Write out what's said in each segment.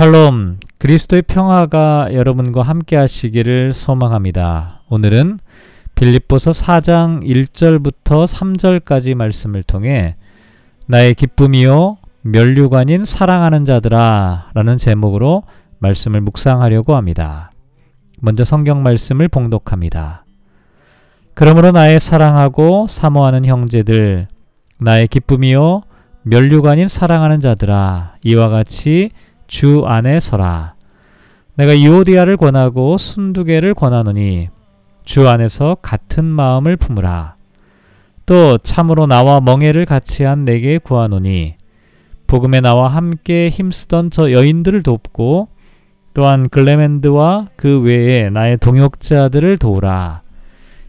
샬롬, 그리스도의 평화가 여러분과 함께 하시기를 소망합니다. 오늘은 빌립보서 4장 1절부터 3절까지 말씀을 통해 나의 기쁨이요 면류관인 사랑하는 자들아 라는 제목으로 말씀을 묵상하려고 합니다. 먼저 성경 말씀을 봉독합니다. 그러므로 나의 사랑하고 사모하는 형제들 나의 기쁨이요 면류관인 사랑하는 자들아 이와 같이 주 안에 서라. 내가 이오디아를 권하고 순두개를 권하노니 주 안에서 같은 마음을 품으라. 또 참으로 나와 멍해를 같이 한 내게 구하노니 복음에 나와 함께 힘쓰던 저 여인들을 돕고 또한 글레멘드와 그 외에 나의 동역자들을 도우라.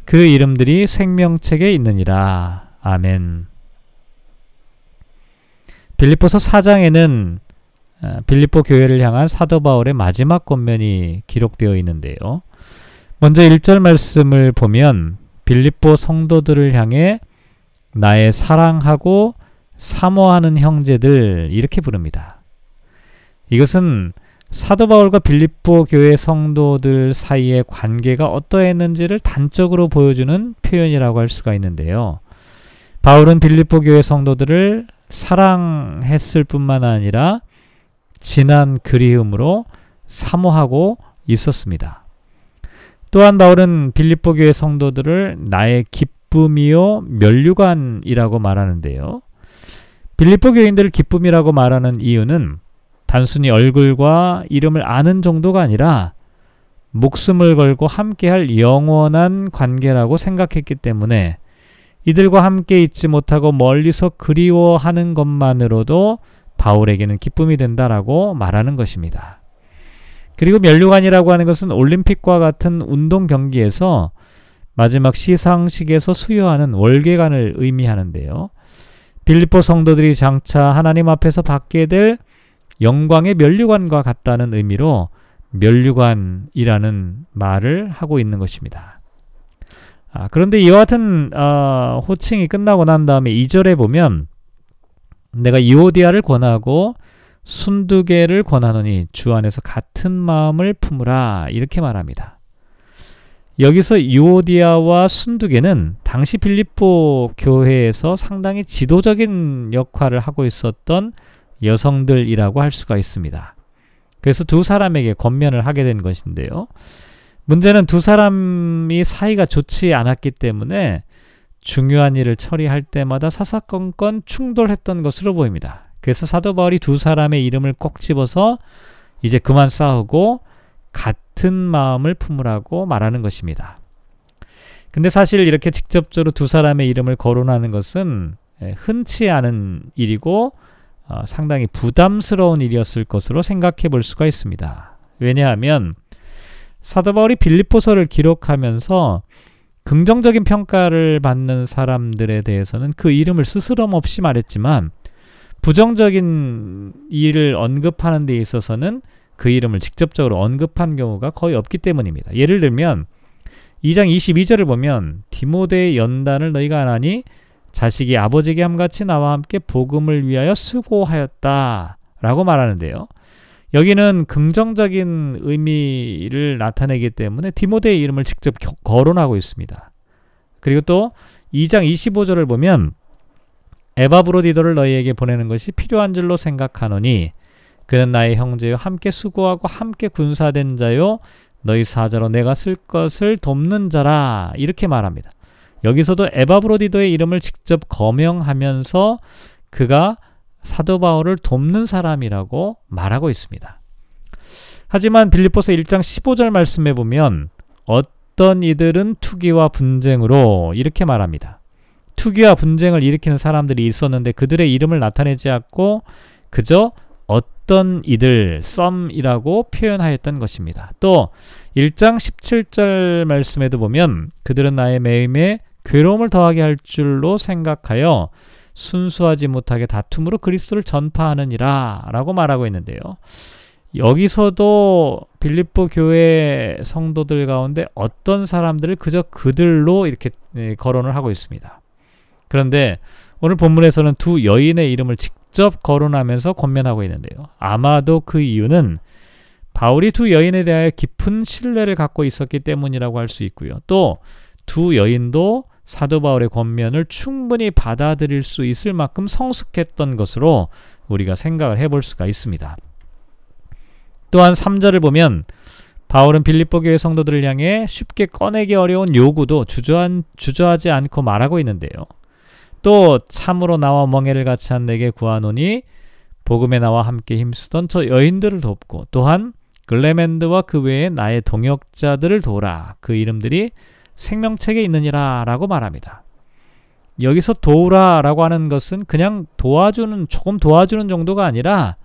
그 이름들이 생명책에 있느니라. 아멘. 빌립보서 4장에는 어, 빌립보 교회를 향한 사도 바울의 마지막 권면이 기록되어 있는데요. 먼저 1절 말씀을 보면 빌립보 성도들을 향해 나의 사랑하고 사모하는 형제들 이렇게 부릅니다. 이것은 사도 바울과 빌립보 교회 성도들 사이의 관계가 어떠했는지를 단적으로 보여주는 표현이라고 할 수가 있는데요. 바울은 빌립보 교회 성도들을 사랑했을 뿐만 아니라 진한 그리움으로 사모하고 있었습니다. 또한 바울은 빌립보 교회 성도들을 나의 기쁨이요 면류관이라고 말하는데요. 빌립보 교인들을 기쁨이라고 말하는 이유는 단순히 얼굴과 이름을 아는 정도가 아니라 목숨을 걸고 함께할 영원한 관계라고 생각했기 때문에 이들과 함께 있지 못하고 멀리서 그리워하는 것만으로도 바울에게는 기쁨이 된다라고 말하는 것입니다. 그리고 면류관이라고 하는 것은 올림픽과 같은 운동 경기에서 마지막 시상식에서 수여하는 월계관을 의미하는데요. 빌립보 성도들이 장차 하나님 앞에서 받게 될 영광의 면류관과 같다는 의미로 면류관이라는 말을 하고 있는 것입니다. 아, 그런데 이와 같은 어, 호칭이 끝나고 난 다음에 2절에 보면 내가 이오디아를 권하고 순두개를 권하노니 주 안에서 같은 마음을 품으라 이렇게 말합니다. 여기서 이오디아와 순두개는 당시 빌립보 교회에서 상당히 지도적인 역할을 하고 있었던 여성들이라고 할 수가 있습니다. 그래서 두 사람에게 권면을 하게 된 것인데요. 문제는 두 사람이 사이가 좋지 않았기 때문에 중요한 일을 처리할 때마다 사사건건 충돌했던 것으로 보입니다. 그래서 사도 바울이 두 사람의 이름을 꼭 집어서 이제 그만 싸우고 같은 마음을 품으라고 말하는 것입니다. 근데 사실 이렇게 직접적으로 두 사람의 이름을 거론하는 것은 예, 흔치 않은 일이고 어, 상당히 부담스러운 일이었을 것으로 생각해 볼 수가 있습니다. 왜냐하면 사도 바울이 빌립보서를 기록하면서 긍정적인 평가를 받는 사람들에 대해서는 그 이름을 스스럼 없이 말했지만 부정적인 일을 언급하는 데 있어서는 그 이름을 직접적으로 언급한 경우가 거의 없기 때문입니다. 예를 들면 2장 22절을 보면 디모데의 연단을 너희가 안 하니 자식이 아버지에게 함같이 나와 함께 복음을 위하여 수고하였다 라고 말하는데요. 여기는 긍정적인 의미를 나타내기 때문에 디모데의 이름을 직접 거론하고 있습니다. 그리고 또 2장 25절을 보면 에바브로디도를 너희에게 보내는 것이 필요한 줄로 생각하노니 그는 나의 형제요 함께 수고하고 함께 군사된 자요 너희 사자로 내가 쓸 것을 돕는 자라 이렇게 말합니다. 여기서도 에바브로디도의 이름을 직접 거명하면서 그가 사도 바울을 돕는 사람이라고 말하고 있습니다. 하지만 빌립보서 1장 15절 말씀에 보면 어떤 이들은 투기와 분쟁으로 이렇게 말합니다. 투기와 분쟁을 일으키는 사람들이 있었는데 그들의 이름을 나타내지 않고 그저 어떤 이들 썸이라고 표현하였던 것입니다. 또 1장 17절 말씀에도 보면 그들은 나의 매임에 괴로움을 더하게 할 줄로 생각하여 순수하지 못하게 다툼으로 그리스도를 전파하느니라 라고 말하고 있는데요. 여기서도 빌립보 교회 성도들 가운데 어떤 사람들을 그저 그들로 이렇게 네, 거론을 하고 있습니다. 그런데 오늘 본문에서는 두 여인의 이름을 직접 거론하면서 권면하고 있는데요. 아마도 그 이유는 바울이 두 여인에 대하여 깊은 신뢰를 갖고 있었기 때문이라고 할 수 있고요. 또 두 여인도 사도 바울의 권면을 충분히 받아들일 수 있을 만큼 성숙했던 것으로 우리가 생각을 해볼 수가 있습니다. 또한 3절을 보면 바울은 빌립보 교회 성도들을 향해 쉽게 꺼내기 어려운 요구도 주저한, 주저하지 않고 말하고 있는데요. 또 참으로 나와 멍해를 같이 한 내게 구하노니 복음에 나와 함께 힘쓰던 저 여인들을 돕고 또한 글레멘드와 그 외에 나의 동역자들을 도우라 그 이름들이 생명책에 있느니라 라고 말합니다. 여기서 도우라 라고 하는 것은 그냥 도와주는 조금 도와주는 정도가 아니라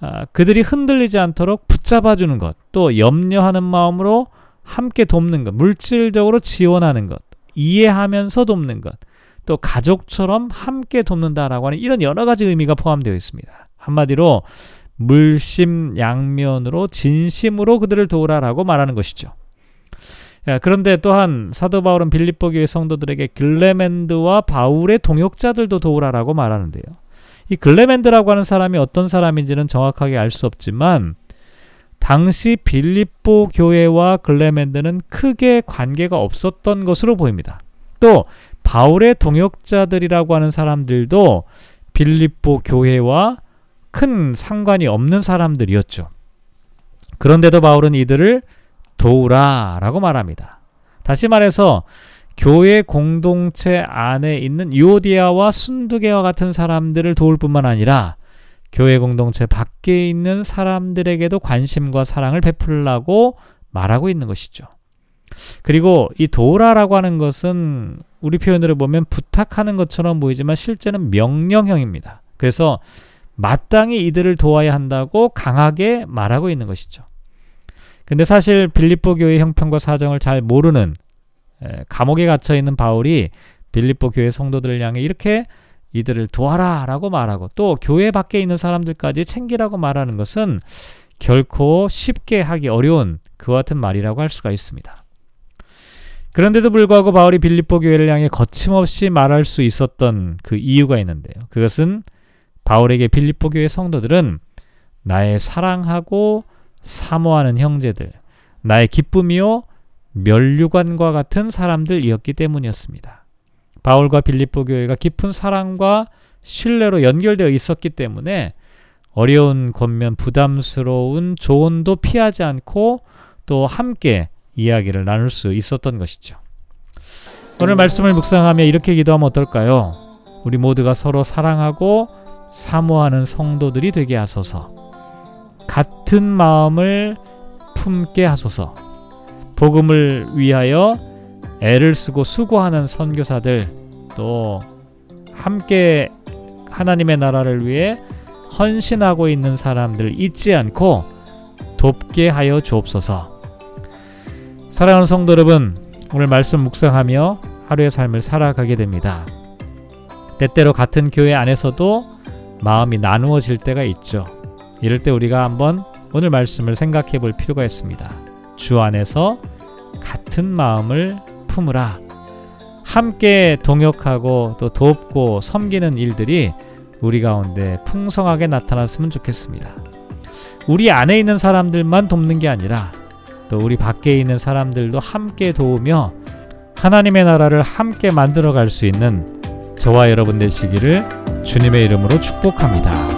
아, 그들이 흔들리지 않도록 붙잡아주는 것, 또 염려하는 마음으로 함께 돕는 것, 물질적으로 지원하는 것, 이해하면서 돕는 것, 또 가족처럼 함께 돕는다라고 하는 이런 여러 가지 의미가 포함되어 있습니다. 한마디로 물심양면으로 진심으로 그들을 도우라라고 말하는 것이죠. 그런데 또한 사도 바울은 빌립보 교회 성도들에게 글레멘드와 바울의 동역자들도 도우라라고 말하는데요. 이 글레멘드라고 하는 사람이 어떤 사람인지는 정확하게 알 수 없지만 당시 빌립보 교회와 글레멘드는 크게 관계가 없었던 것으로 보입니다. 또 바울의 동역자들이라고 하는 사람들도 빌립보 교회와 큰 상관이 없는 사람들이었죠. 그런데도 바울은 이들을 도우라 라고 말합니다. 다시 말해서 교회 공동체 안에 있는 유오디아와 순두개와 같은 사람들을 도울 뿐만 아니라 교회 공동체 밖에 있는 사람들에게도 관심과 사랑을 베풀라고 말하고 있는 것이죠. 그리고 이 도우라라고 하는 것은 우리 표현으로 보면 부탁하는 것처럼 보이지만 실제는 명령형입니다. 그래서 마땅히 이들을 도와야 한다고 강하게 말하고 있는 것이죠. 근데 사실 빌립보 교회 형편과 사정을 잘 모르는 감옥에 갇혀 있는 바울이 빌립보 교회 성도들을 향해 이렇게 이들을 도와라라고 말하고 또 교회 밖에 있는 사람들까지 챙기라고 말하는 것은 결코 쉽게 하기 어려운 그와 같은 말이라고 할 수가 있습니다. 그런데도 불구하고 바울이 빌립보 교회를 향해 거침없이 말할 수 있었던 그 이유가 있는데요. 그것은 바울에게 빌립보 교회 성도들은 나의 사랑하고 사모하는 형제들, 나의 기쁨이요 멸류관과 같은 사람들이었기 때문이었습니다. 바울과 빌립보 교회가 깊은 사랑과 신뢰로 연결되어 있었기 때문에 어려운 권면 부담스러운 조언도 피하지 않고 또 함께 이야기를 나눌 수 있었던 것이죠. 오늘 말씀을 묵상하며 이렇게 기도하면 어떨까요? 우리 모두가 서로 사랑하고 사모하는 성도들이 되게 하소서. 같은 마음을 품게 하소서. 복음을 위하여 애를 쓰고 수고하는 선교사들 또 함께 하나님의 나라를 위해 헌신하고 있는 사람들 잊지 않고 돕게 하여 주옵소서. 사랑하는 성도 여러분, 오늘 말씀 묵상하며 하루의 삶을 살아가게 됩니다. 때때로 같은 교회 안에서도 마음이 나누어질 때가 있죠. 이럴 때 우리가 한번 오늘 말씀을 생각해 볼 필요가 있습니다. 주 안에서 같은 마음을 품으라. 함께 동역하고 또 돕고 섬기는 일들이 우리 가운데 풍성하게 나타났으면 좋겠습니다. 우리 안에 있는 사람들만 돕는 게 아니라 또 우리 밖에 있는 사람들도 함께 도우며 하나님의 나라를 함께 만들어 갈 수 있는 저와 여러분 되시기를 주님의 이름으로 축복합니다.